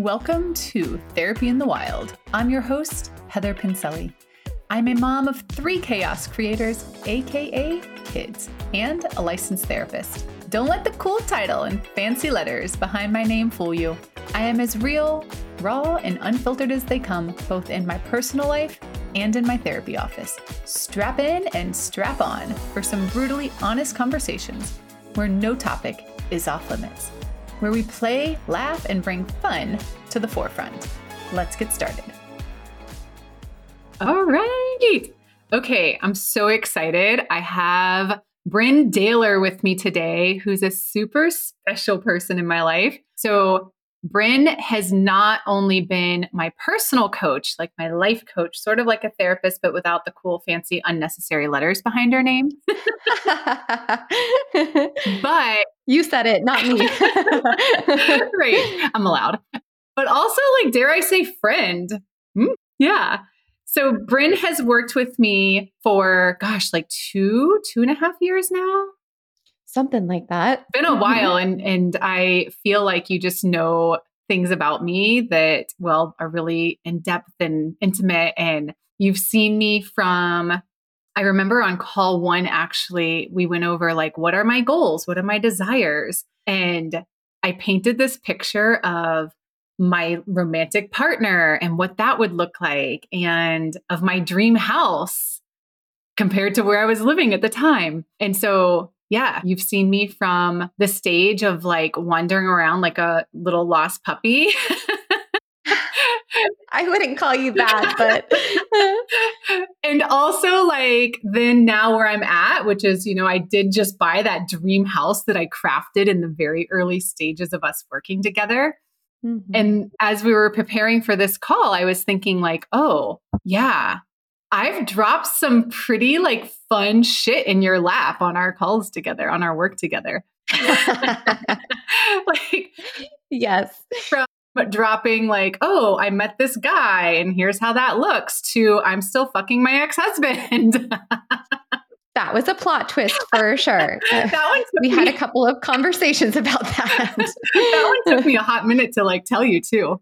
Welcome to Therapy in the Wild. I'm your host, Heather Pincelli. I'm a mom of three chaos creators, aka kids, and a licensed therapist. Don't let the cool title and fancy letters behind my name fool you. I am as real, raw, and unfiltered as they come, both in my personal life and in my therapy office. Strap in and strap on for some brutally honest conversations where no topic is off limits where we play, laugh, and bring fun to the forefront. Let's get started. All right. Okay, I'm so excited. I have Bryn Daylor with me today, who's a super special person in my life. So, Bryn has not only been my personal coach, like my life coach, sort of like a therapist, but without the cool, fancy, unnecessary letters behind her name. but you said it, not me. right. I'm allowed. But also, like, dare I say, friend. Mm, yeah. So Bryn has worked with me for, gosh, like two, two and a half years now something like that. It's been a mm-hmm. while and and I feel like you just know things about me that well are really in depth and intimate and you've seen me from I remember on call 1 actually we went over like what are my goals? What are my desires? And I painted this picture of my romantic partner and what that would look like and of my dream house compared to where I was living at the time. And so yeah, you've seen me from the stage of like wandering around like a little lost puppy. I wouldn't call you that, but. and also, like, then now where I'm at, which is, you know, I did just buy that dream house that I crafted in the very early stages of us working together. Mm-hmm. And as we were preparing for this call, I was thinking, like, oh, yeah, I've dropped some pretty like fun shit in your lap on our calls together, on our work together. like, yes. From dropping like, oh, I met this guy and here's how that looks to I'm still fucking my ex-husband. that was a plot twist for sure. that one we me, had a couple of conversations about that. that one took me a hot minute to like tell you too.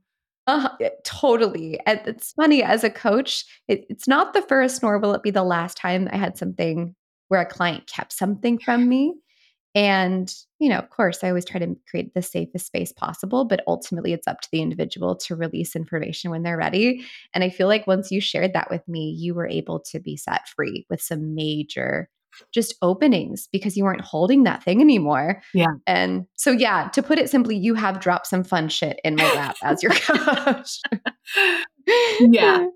Uh, totally. And it's funny as a coach, it, it's not the first, nor will it be the last time I had something where a client kept something from me. And, you know, of course, I always try to create the safest space possible, but ultimately it's up to the individual to release information when they're ready. And I feel like once you shared that with me, you were able to be set free with some major just openings because you weren't holding that thing anymore. Yeah. And so, yeah, to put it simply, you have dropped some fun shit in my lap as your coach. yeah.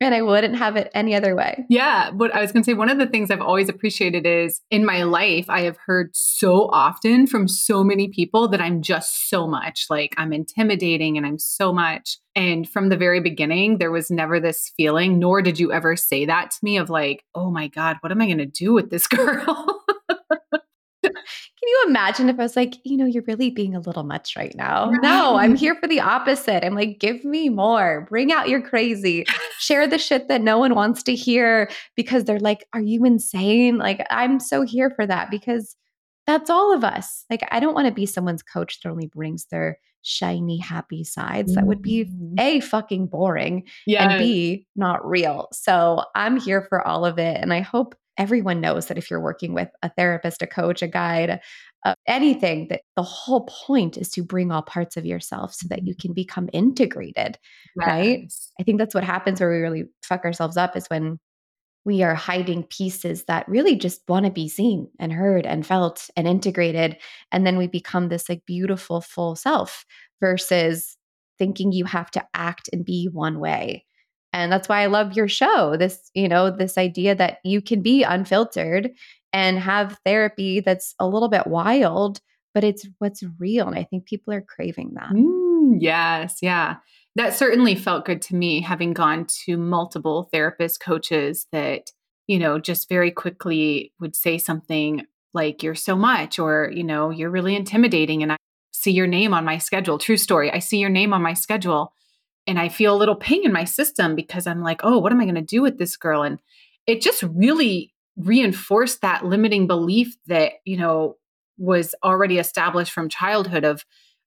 And I wouldn't have it any other way. Yeah. But I was going to say, one of the things I've always appreciated is in my life, I have heard so often from so many people that I'm just so much like I'm intimidating and I'm so much. And from the very beginning, there was never this feeling, nor did you ever say that to me of like, oh my God, what am I going to do with this girl? Can you imagine if I was like, you know, you're really being a little much right now? No, I'm here for the opposite. I'm like, give me more. Bring out your crazy. Share the shit that no one wants to hear because they're like, are you insane? Like, I'm so here for that because that's all of us. Like, I don't want to be someone's coach that only brings their shiny, happy sides. That would be mm-hmm. A, fucking boring, yes. and B, not real. So I'm here for all of it. And I hope everyone knows that if you're working with a therapist, a coach, a guide, uh, anything, that the whole point is to bring all parts of yourself so that you can become integrated, yes. right? I think that's what happens where we really fuck ourselves up is when we are hiding pieces that really just want to be seen and heard and felt and integrated. And then we become this like beautiful full self versus thinking you have to act and be one way and that's why I love your show. This, you know, this idea that you can be unfiltered and have therapy that's a little bit wild, but it's what's real. And I think people are craving that. Mm, yes. Yeah. That certainly felt good to me, having gone to multiple therapist coaches that, you know, just very quickly would say something like, you're so much, or, you know, you're really intimidating. And I see your name on my schedule. True story. I see your name on my schedule and I feel a little ping in my system because I'm like, oh, what am I going to do with this girl? And it just really reinforced that limiting belief that, you know, was already established from childhood of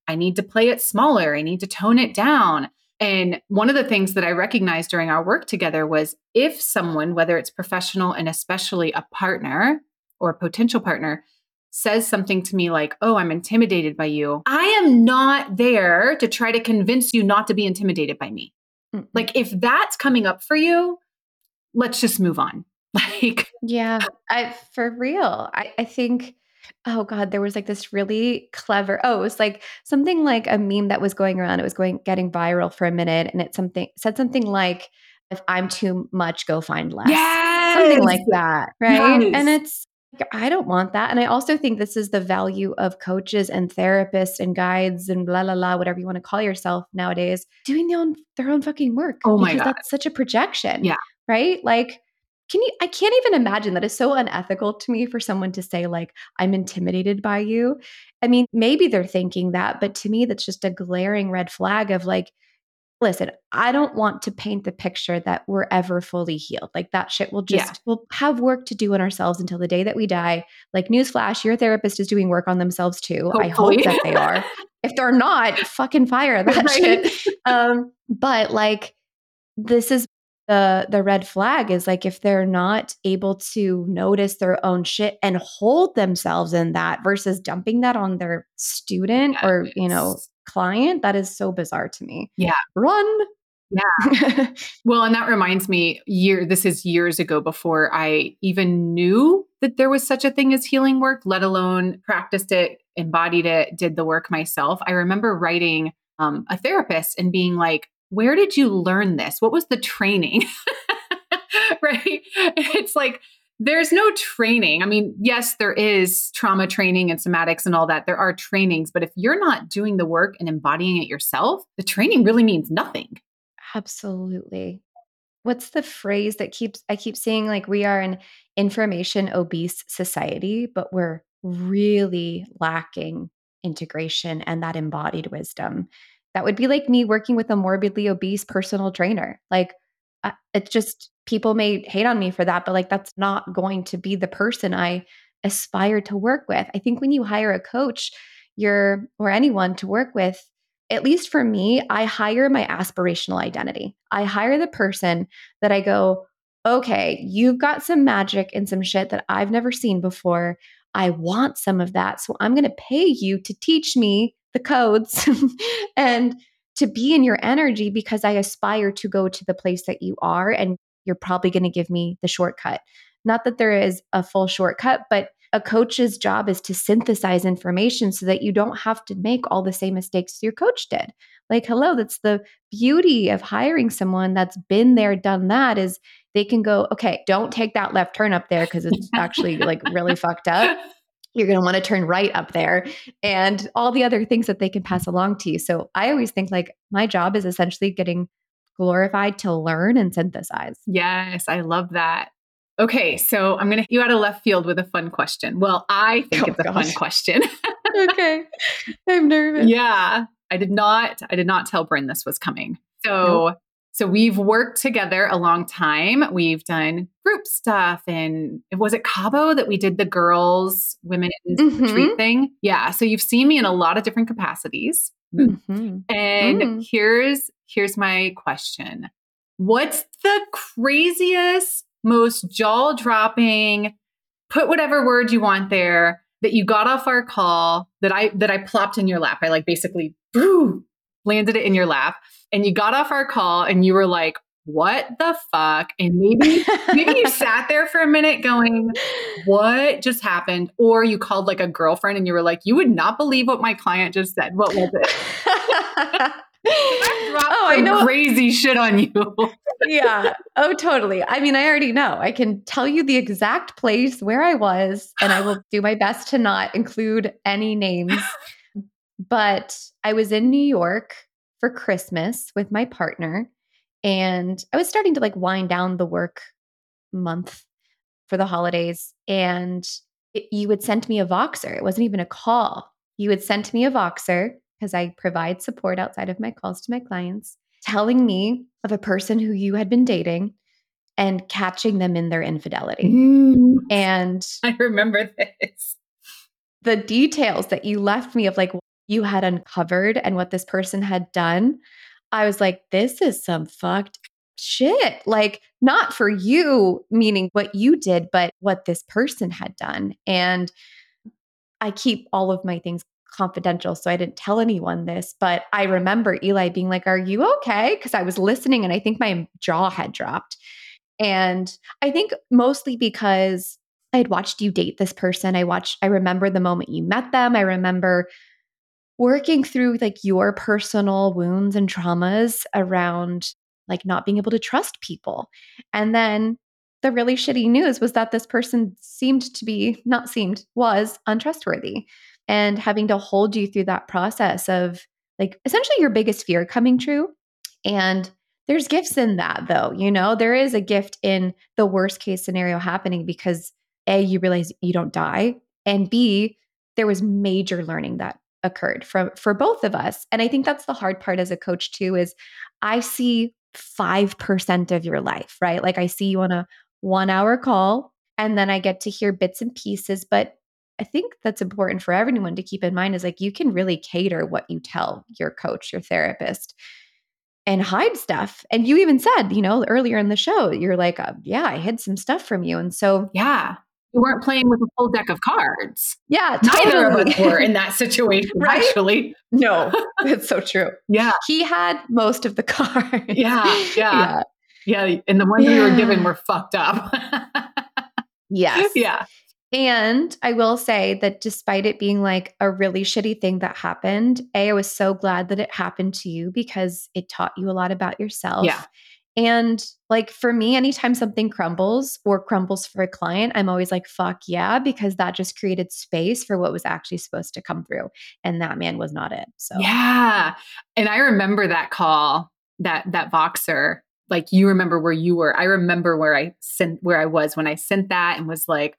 I need to play it smaller. I need to tone it down. And one of the things that I recognized during our work together was if someone, whether it's professional and especially a partner or a potential partner, says something to me like, Oh, I'm intimidated by you, I am not there to try to convince you not to be intimidated by me. Mm-hmm. Like, if that's coming up for you, let's just move on. Like, yeah, I for real. I, I think oh god there was like this really clever oh it was like something like a meme that was going around it was going getting viral for a minute and it something said something like if i'm too much go find less yes! something like that right yes. and it's I don't want that. And I also think this is the value of coaches and therapists and guides and blah, blah, blah, whatever you want to call yourself nowadays, doing their own, their own fucking work. Oh my God. That's such a projection. Yeah. Right. Like, can you, I can't even imagine that is so unethical to me for someone to say, like, I'm intimidated by you. I mean, maybe they're thinking that, but to me, that's just a glaring red flag of like, listen, I don't want to paint the picture that we're ever fully healed. Like that shit will just, yeah. we'll have work to do on ourselves until the day that we die. Like, newsflash, your therapist is doing work on themselves too. Hopefully. I hope that they are. if they're not, fucking fire that right? shit. Um, but like, this is the the red flag is like if they're not able to notice their own shit and hold themselves in that versus dumping that on their student yes. or you know client. That is so bizarre to me. Yeah. Run. Yeah. well, and that reminds me, year this is years ago before I even knew that there was such a thing as healing work, let alone practiced it, embodied it, did the work myself. I remember writing um, a therapist and being like, "Where did you learn this? What was the training?" right? It's like there's no training. I mean, yes, there is trauma training and somatics and all that. There are trainings, but if you're not doing the work and embodying it yourself, the training really means nothing. Absolutely. What's the phrase that keeps I keep saying like we are an information obese society, but we're really lacking integration and that embodied wisdom. That would be like me working with a morbidly obese personal trainer. Like it's just people may hate on me for that, but like that's not going to be the person I aspire to work with. I think when you hire a coach, you're or anyone to work with, at least for me, I hire my aspirational identity. I hire the person that I go, okay, you've got some magic and some shit that I've never seen before. I want some of that. So I'm going to pay you to teach me the codes and to be in your energy because I aspire to go to the place that you are and you're probably going to give me the shortcut. Not that there is a full shortcut, but a coach's job is to synthesize information so that you don't have to make all the same mistakes your coach did. Like, hello, that's the beauty of hiring someone that's been there, done that is they can go, okay, don't take that left turn up there because it's actually like really fucked up. You're going to want to turn right up there and all the other things that they can pass along to you. So I always think like my job is essentially getting glorified to learn and synthesize. Yes, I love that. Okay, so I'm going to you out of left field with a fun question. Well, I oh think oh, it's a gosh. fun question. okay. I'm nervous. Yeah. I did not I did not tell Bryn this was coming. So nope. So we've worked together a long time. We've done group stuff and was it Cabo that we did the girls women mm-hmm. retreat thing? Yeah, so you've seen me in a lot of different capacities. Mm-hmm. And mm. here's here's my question. What's the craziest, most jaw-dropping, put whatever word you want there that you got off our call that I that I plopped in your lap. I like basically boo, landed it in your lap and you got off our call and you were like, what the fuck? And maybe maybe you sat there for a minute going, what just happened? Or you called like a girlfriend and you were like, you would not believe what my client just said. What was it? I oh, I know crazy shit on you. yeah. Oh, totally. I mean, I already know. I can tell you the exact place where I was, and I will do my best to not include any names. But I was in New York for Christmas with my partner and I was starting to like wind down the work month for the holidays. And it, you would send me a Voxer. It wasn't even a call. You would send me a Voxer because I provide support outside of my calls to my clients, telling me of a person who you had been dating and catching them in their infidelity. Mm. And I remember this. The details that you left me of like, you had uncovered and what this person had done, I was like, this is some fucked shit. Like, not for you, meaning what you did, but what this person had done. And I keep all of my things confidential. So I didn't tell anyone this, but I remember Eli being like, Are you okay? Because I was listening and I think my jaw had dropped. And I think mostly because I had watched you date this person. I watched, I remember the moment you met them. I remember working through like your personal wounds and traumas around like not being able to trust people. And then the really shitty news was that this person seemed to be, not seemed, was untrustworthy and having to hold you through that process of like essentially your biggest fear coming true. And there's gifts in that though, you know, there is a gift in the worst case scenario happening because A, you realize you don't die, and B, there was major learning that occurred from for both of us. And I think that's the hard part as a coach too is I see 5% of your life, right? Like I see you on a 1 hour call and then I get to hear bits and pieces, but I think that's important for everyone to keep in mind is like you can really cater what you tell your coach, your therapist, and hide stuff. And you even said, you know, earlier in the show, you're like, uh, yeah, I hid some stuff from you. And so, yeah, we weren't playing with a full deck of cards. Yeah, neither of us were in that situation. right? Actually, no, it's so true. Yeah, he had most of the cards. Yeah, yeah, yeah, yeah. And the ones yeah. we were given were fucked up. yes. Yeah. And I will say that despite it being like a really shitty thing that happened, A, I was so glad that it happened to you because it taught you a lot about yourself. Yeah. And like for me, anytime something crumbles or crumbles for a client, I'm always like, fuck yeah, because that just created space for what was actually supposed to come through. And that man was not it. So, yeah. And I remember that call, that, that Voxer, like you remember where you were. I remember where I sent, where I was when I sent that and was like,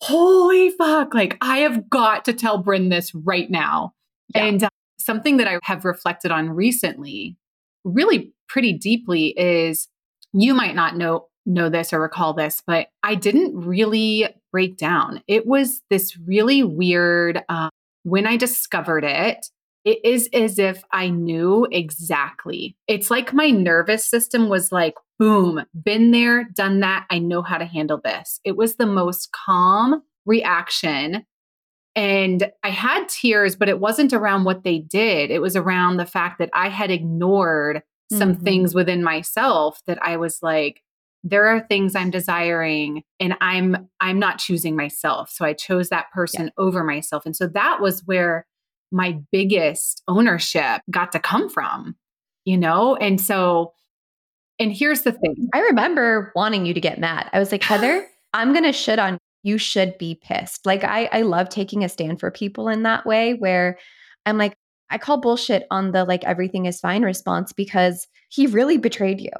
holy fuck, like I have got to tell Bryn this right now. Yeah. And uh, something that I have reflected on recently, really pretty deeply, is you might not know know this or recall this, but I didn't really break down. It was this really weird. Uh, when I discovered it, it is as if I knew exactly. It's like my nervous system was like, boom, been there, done that. I know how to handle this. It was the most calm reaction. And I had tears, but it wasn't around what they did. It was around the fact that I had ignored some mm-hmm. things within myself that I was like, there are things I'm desiring and I'm I'm not choosing myself. So I chose that person yeah. over myself. And so that was where my biggest ownership got to come from, you know? And so and here's the thing. I remember wanting you to get mad. I was like, Heather, I'm going to shit on you should be pissed. Like I I love taking a stand for people in that way where I'm like I call bullshit on the like everything is fine response because he really betrayed you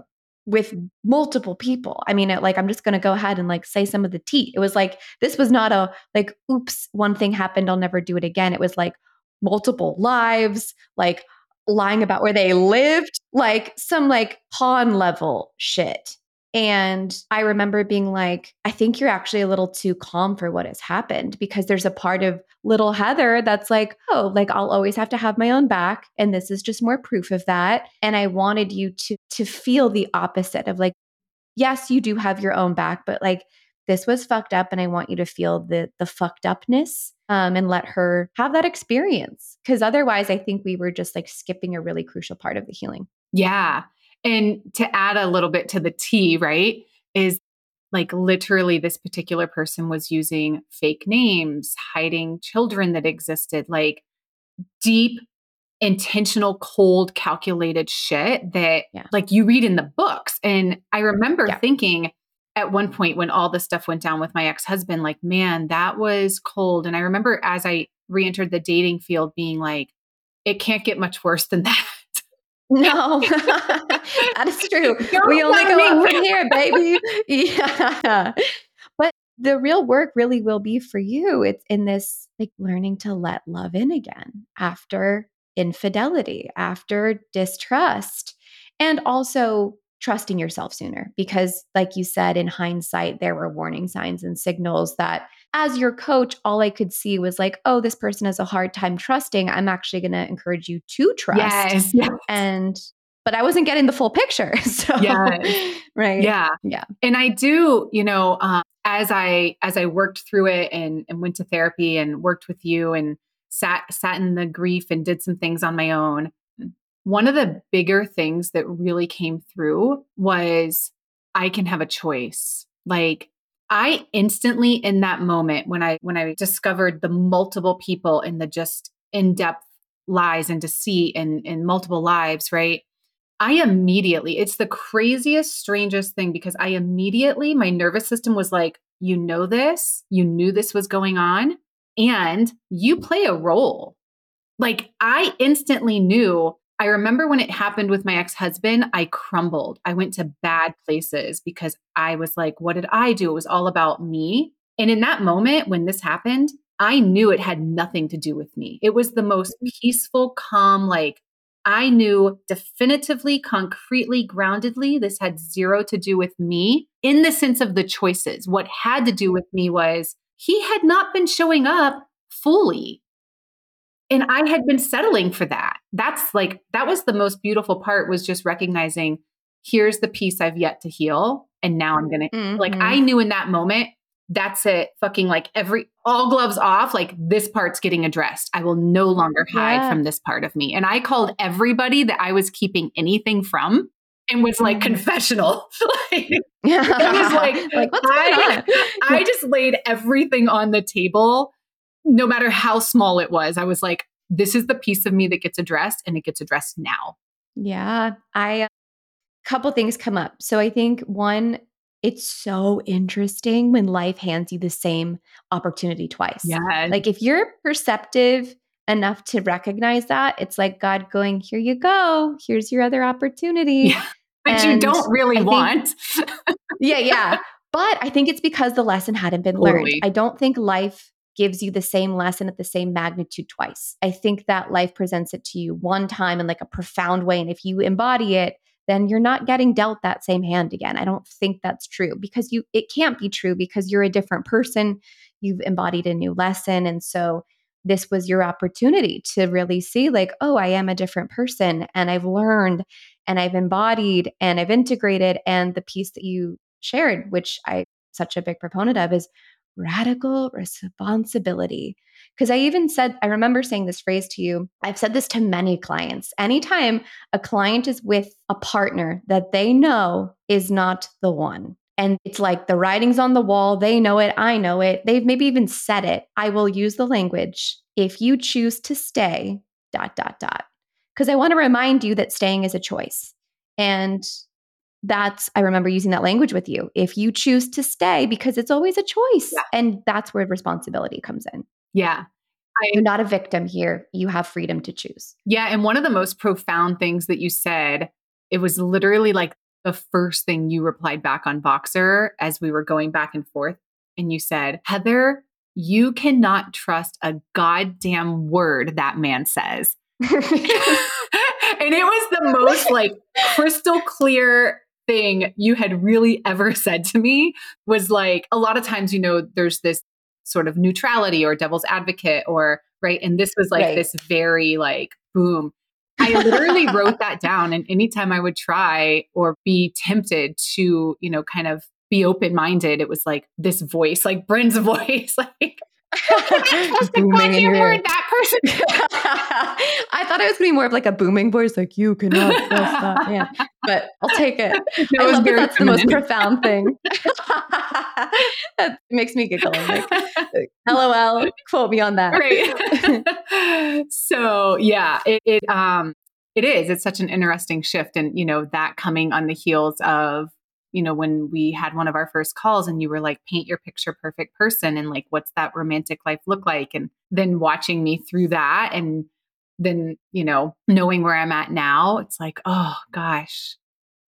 with multiple people. I mean, it, like I'm just going to go ahead and like say some of the tea. It was like this was not a like oops, one thing happened, I'll never do it again. It was like multiple lives, like lying about where they lived, like some like pawn level shit. And I remember being like, I think you're actually a little too calm for what has happened because there's a part of little Heather that's like, oh, like I'll always have to have my own back. And this is just more proof of that. And I wanted you to to feel the opposite of like, yes, you do have your own back, but like this was fucked up and I want you to feel the the fucked upness um, and let her have that experience. Because otherwise, I think we were just like skipping a really crucial part of the healing. Yeah. And to add a little bit to the tea, right, is like literally this particular person was using fake names, hiding children that existed, like deep, intentional, cold, calculated shit that yeah. like you read in the books. And I remember yeah. thinking, at one point when all this stuff went down with my ex-husband like man that was cold and i remember as i re-entered the dating field being like it can't get much worse than that no. That is true. Don't we only go up from here baby. Yeah. But the real work really will be for you. It's in this like learning to let love in again after infidelity after distrust and also trusting yourself sooner because like you said in hindsight there were warning signs and signals that as your coach all i could see was like oh this person has a hard time trusting. I'm actually going to encourage you to trust. Yes, yes. and but i wasn't getting the full picture so yes. right. Yeah. Yeah. And i do you know um, as i as i worked through it and and went to therapy and worked with you and sat sat in the grief and did some things on my own one of the bigger things that really came through was I can have a choice. Like I instantly in that moment when I when I discovered the multiple people in the just in-depth lies and deceit and in multiple lives, right? I immediately, it's the craziest, strangest thing because I immediately, my nervous system was like, you know this, you knew this was going on, and you play a role. Like I instantly knew I remember when it happened with my ex husband, I crumbled. I went to bad places because I was like, what did I do? It was all about me. And in that moment, when this happened, I knew it had nothing to do with me. It was the most mm. peaceful, calm, like I knew definitively, concretely, groundedly, this had zero to do with me in the sense of the choices. What had to do with me was he had not been showing up fully and i had been settling for that that's like that was the most beautiful part was just recognizing here's the piece i've yet to heal and now i'm gonna mm-hmm. like i knew in that moment that's it fucking like every all gloves off like this part's getting addressed i will no longer hide yeah. from this part of me and i called everybody that i was keeping anything from and was like mm-hmm. confessional like, it was like, like I, I just laid everything on the table no matter how small it was, I was like, this is the piece of me that gets addressed and it gets addressed now. Yeah. I, a couple things come up. So I think one, it's so interesting when life hands you the same opportunity twice. Yeah. Like if you're perceptive enough to recognize that, it's like God going, here you go. Here's your other opportunity. Yeah. But and you don't really think, want. yeah, yeah. But I think it's because the lesson hadn't been totally. learned. I don't think life gives you the same lesson at the same magnitude twice. I think that life presents it to you one time in like a profound way. And if you embody it, then you're not getting dealt that same hand again. I don't think that's true because you it can't be true because you're a different person. You've embodied a new lesson. And so this was your opportunity to really see like, oh, I am a different person and I've learned and I've embodied and I've integrated. And the piece that you shared, which I such a big proponent of is radical responsibility. Because I even said, I remember saying this phrase to you. I've said this to many clients. Anytime a client is with a partner that they know is not the one, and it's like the writing's on the wall, they know it, I know it, they've maybe even said it. I will use the language if you choose to stay, dot, dot, dot. Because I want to remind you that staying is a choice. And that's i remember using that language with you if you choose to stay because it's always a choice yeah. and that's where responsibility comes in. Yeah. I, you're not a victim here you have freedom to choose. Yeah and one of the most profound things that you said it was literally like the first thing you replied back on Voxer as we were going back and forth and you said heather you cannot trust a goddamn word that man says. And it was the most like crystal clear thing you had really ever said to me was like a lot of times, you know, there's this sort of neutrality or devil's advocate or right. And this was like right. this very like boom. I literally wrote that down. And anytime I would try or be tempted to, you know, kind of be open minded, it was like this voice, like Bryn's voice, like, in your word, that person. I thought it was going to be more of like a booming voice, like you cannot trust that man. But I'll take it. I love that that's feminine. the most profound thing. that makes me giggle. Like, LOL, quote me on that. Right. so yeah, it, it um it is. It's such an interesting shift, and you know that coming on the heels of you know, when we had one of our first calls and you were like, paint your picture perfect person and like, what's that romantic life look like? And then watching me through that and then, you know, knowing where I'm at now, it's like, oh gosh,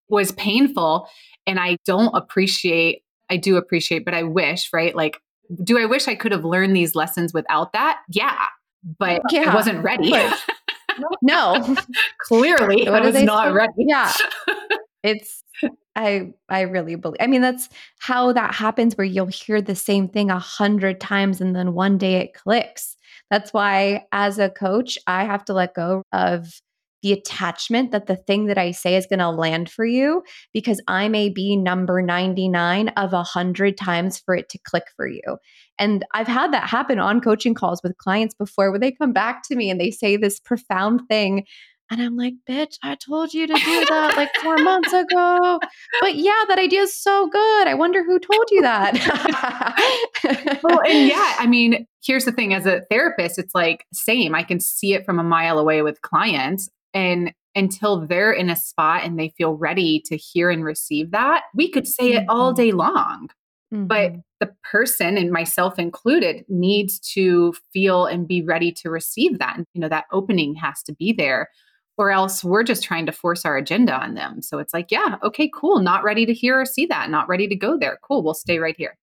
was painful. And I don't appreciate, I do appreciate, but I wish, right? Like, do I wish I could have learned these lessons without that? Yeah. But yeah, I wasn't ready. no. Clearly, I was not ready. Yeah. It's I I really believe. I mean, that's how that happens where you'll hear the same thing a hundred times and then one day it clicks. That's why as a coach, I have to let go of the attachment that the thing that I say is going to land for you because I may be number 99 of 100 times for it to click for you. And I've had that happen on coaching calls with clients before where they come back to me and they say this profound thing. And I'm like, bitch, I told you to do that like four months ago. But yeah, that idea is so good. I wonder who told you that. well, and yeah, I mean, here's the thing as a therapist, it's like, same. I can see it from a mile away with clients. And until they're in a spot and they feel ready to hear and receive that, we could say mm-hmm. it all mm-hmm. day long. Mm-hmm. But the person and myself included needs to feel and be ready to receive that. And, you know, that opening has to be there or else we're just trying to force our agenda on them. So it's like, yeah, okay, cool. Not ready to hear or see that. Not ready to go there. Cool. We'll stay right here.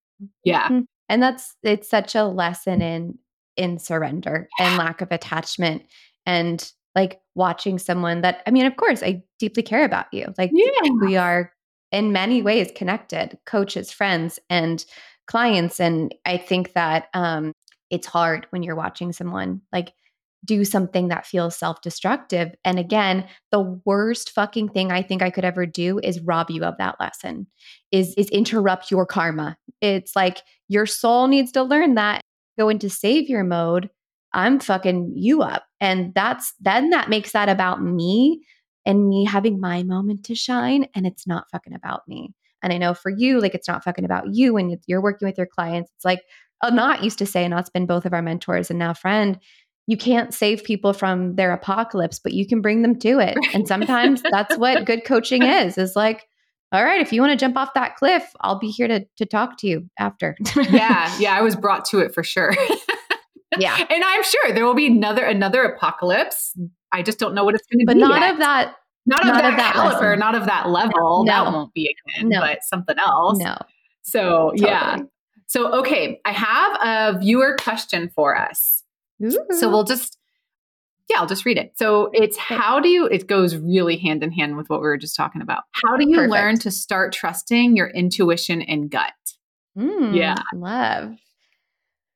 Yeah. Mm-hmm. And that's it's such a lesson in in surrender yeah. and lack of attachment and like watching someone that I mean, of course, I deeply care about you. Like yeah. we are in many ways connected, coaches, friends, and clients. And I think that um it's hard when you're watching someone like do something that feels self-destructive. And again, the worst fucking thing I think I could ever do is rob you of that lesson. Is is interrupt your karma. It's like your soul needs to learn that go into savior mode I'm fucking you up. And that's then that makes that about me and me having my moment to shine. And it's not fucking about me. And I know for you, like it's not fucking about you when you're working with your clients. It's like uh, Anat used to say, and that's been both of our mentors and now friend, you can't save people from their apocalypse, but you can bring them to it. And sometimes that's what good coaching is, is like, all right, if you want to jump off that cliff, I'll be here to to talk to you after. yeah, yeah, I was brought to it for sure. Yeah. and I'm sure there will be another another apocalypse. I just don't know what it's going to be. But not yet. of that. Not, not of that, of that caliber, lesson. not of that level. No. That won't be again, no. but something else. No. So totally. yeah. So okay, I have a viewer question for us. Ooh. So we'll just yeah, I'll just read it. So it's how do you, it goes really hand in hand with what we were just talking about. How do you Perfect. learn to start trusting your intuition and gut? Mm, yeah. Love.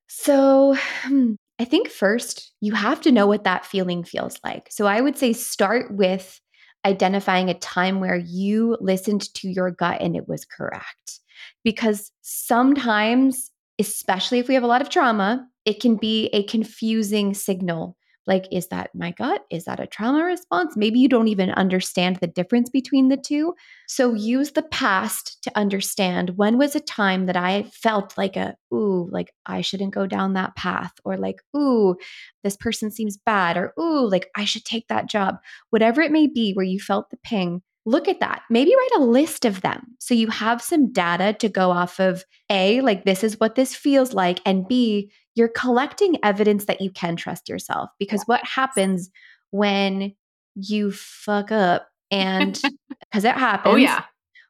So, hmm, I think first you have to know what that feeling feels like. So, I would say start with identifying a time where you listened to your gut and it was correct. Because sometimes, especially if we have a lot of trauma, it can be a confusing signal like, is that my gut? Is that a trauma response? Maybe you don't even understand the difference between the two. So use the past to understand when was a time that I felt like a, ooh, like I shouldn't go down that path, or like, ooh, this person seems bad, or ooh, like I should take that job. Whatever it may be where you felt the ping, look at that. Maybe write a list of them so you have some data to go off of A, like this is what this feels like, and B, you're collecting evidence that you can trust yourself. Because what happens when you fuck up and because it oh, happens. Oh, yeah.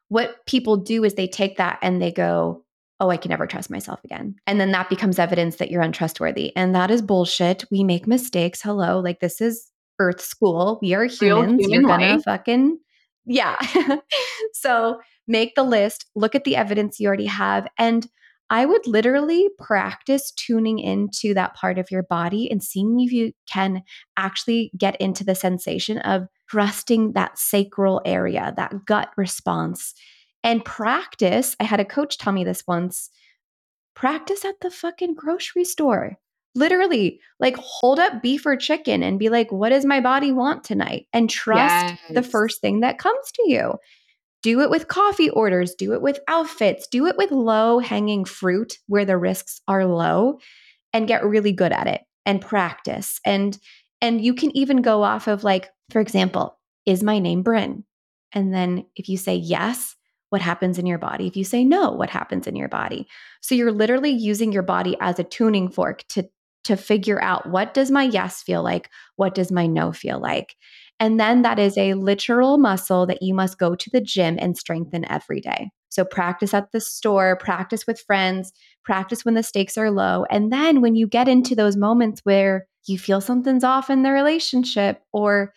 What people do is they take that and they go, oh, I can never trust myself again. And then that becomes evidence that you're untrustworthy. And that is bullshit. We make mistakes. Hello. Like this is Earth school. We are humans. Human you're going to fucking yeah. so make the list, look at the evidence you already have. And I would literally practice tuning into that part of your body and seeing if you can actually get into the sensation of trusting that sacral area, that gut response. And practice, I had a coach tell me this once practice at the fucking grocery store. Literally, like hold up beef or chicken and be like, what does my body want tonight? And trust yes. the first thing that comes to you. Do it with coffee orders, do it with outfits, do it with low hanging fruit where the risks are low and get really good at it and practice. And and you can even go off of like, for example, is my name Bryn? And then if you say yes, what happens in your body? If you say no, what happens in your body? So you're literally using your body as a tuning fork to to figure out what does my yes feel like? What does my no feel like? And then that is a literal muscle that you must go to the gym and strengthen every day. So practice at the store, practice with friends, practice when the stakes are low. And then when you get into those moments where you feel something's off in the relationship or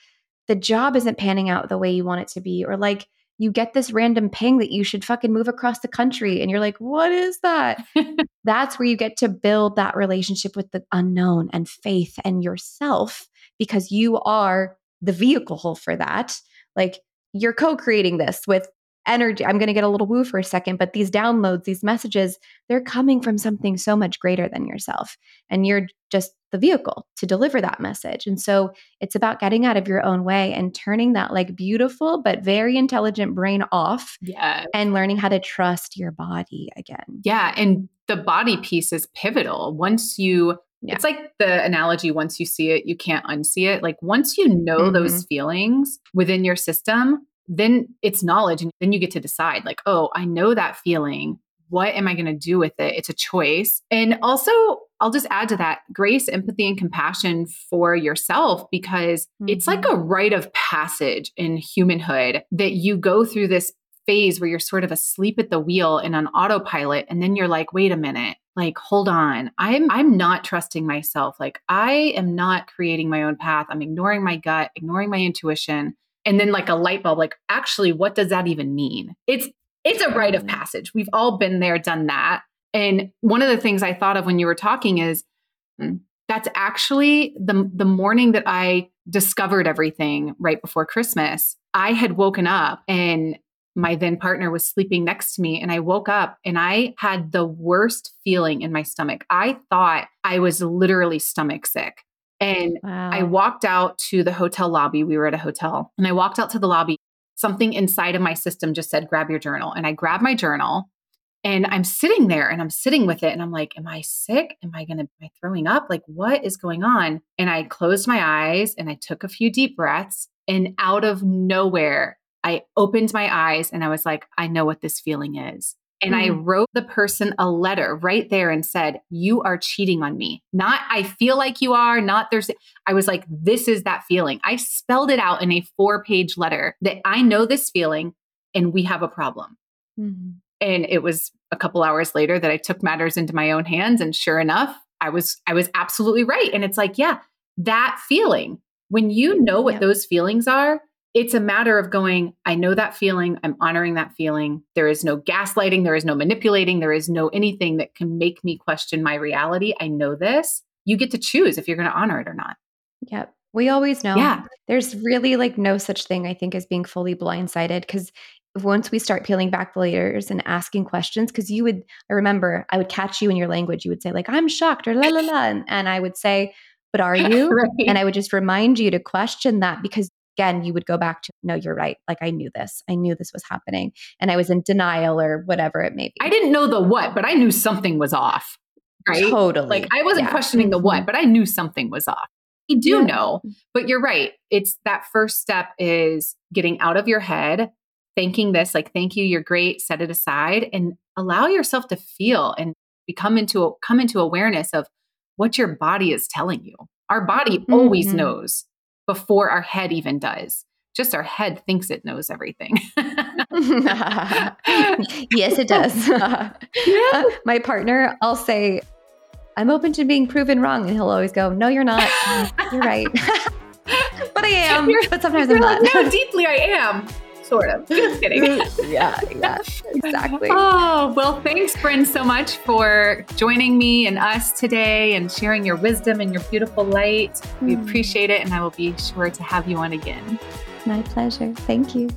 the job isn't panning out the way you want it to be, or like you get this random ping that you should fucking move across the country. And you're like, what is that? That's where you get to build that relationship with the unknown and faith and yourself because you are the vehicle for that. Like you're co creating this with energy. I'm going to get a little woo for a second, but these downloads, these messages, they're coming from something so much greater than yourself. And you're just the vehicle to deliver that message. And so it's about getting out of your own way and turning that like beautiful but very intelligent brain off. Yeah. And learning how to trust your body again. Yeah. And the body piece is pivotal. Once you yeah. It's like the analogy once you see it, you can't unsee it. Like once you know mm-hmm. those feelings within your system, then it's knowledge and then you get to decide like oh i know that feeling. What am i going to do with it? It's a choice. And also i'll just add to that grace empathy and compassion for yourself because mm-hmm. it's like mm-hmm. a rite of passage in humanhood that you go through this phase where you're sort of asleep at the wheel and on autopilot and then you're like wait a minute. Like hold on. I'm i'm not trusting myself. Like i am not creating my own path. I'm ignoring my gut ignoring my intuition and then like a light bulb like actually what does that even mean it's it's a rite of passage we've all been there done that and one of the things i thought of when you were talking is hmm, that's actually the the morning that i discovered everything right before christmas i had woken up and my then partner was sleeping next to me and I woke up and I had the worst feeling in my stomach. I thought I was literally stomach sick. And wow. I walked out to the hotel lobby. We were at a hotel and I walked out to the lobby. Something inside of my system just said, grab your journal. And I grabbed my journal and I'm sitting there and I'm sitting with it. And I'm like, am I sick? Am I going to, be throwing up? Like, what is going on? And I closed my eyes and I took a few deep breaths. And out of nowhere, I opened my eyes and I was like, I know what this feeling is. And mm. I wrote the person a letter right there and said, You are cheating on me. Not, I feel like you are, not there's, I was like, This is that feeling. I spelled it out in a four page letter that I know this feeling and we have a problem. Mm-hmm. And it was a couple hours later that I took matters into my own hands. And sure enough, I was, I was absolutely right. And it's like, yeah, that feeling, when you know what those feelings are, it's a matter of going, I know that feeling. I'm honoring that feeling. There is no gaslighting. There is no manipulating. There is no anything that can make me question my reality. I know this. You get to choose if you're going to honor it or not. Yep. We always know. Yeah. There's really like no such thing, I think, as being fully blindsided because once we start peeling back the layers and asking questions, because you would, I remember I would catch you in your language. You would say, like, I'm shocked or la la la. And, and I would say, but are you? right. And I would just remind you to question that because again, you would go back to, no, you're right. Like I knew this. I knew this was happening. And I was in denial or whatever it may be. I didn't know the what, but I knew something was off. Right. Totally. Like I wasn't yeah. questioning the what, mm-hmm. but I knew something was off. You do yeah. know, but you're right. It's that first step is getting out of your head, thanking this, like, thank you, you're great, set it aside and allow yourself to feel and become into a, come into awareness of what your body is telling you. Our body mm-hmm. always knows before our head even does. Just our head thinks it knows everything. yes, it does. yeah. Uh, my partner, I'll say, I'm open to being proven wrong. And he'll always go, No, you're not. you're right. but I am. You're, but sometimes I'm not. no, deeply I am sort of. Just kidding. yeah, yeah, exactly. Oh, well, thanks, Bryn, so much for joining me and us today and sharing your wisdom and your beautiful light. We hmm. appreciate it, and I will be sure to have you on again. My pleasure. Thank you.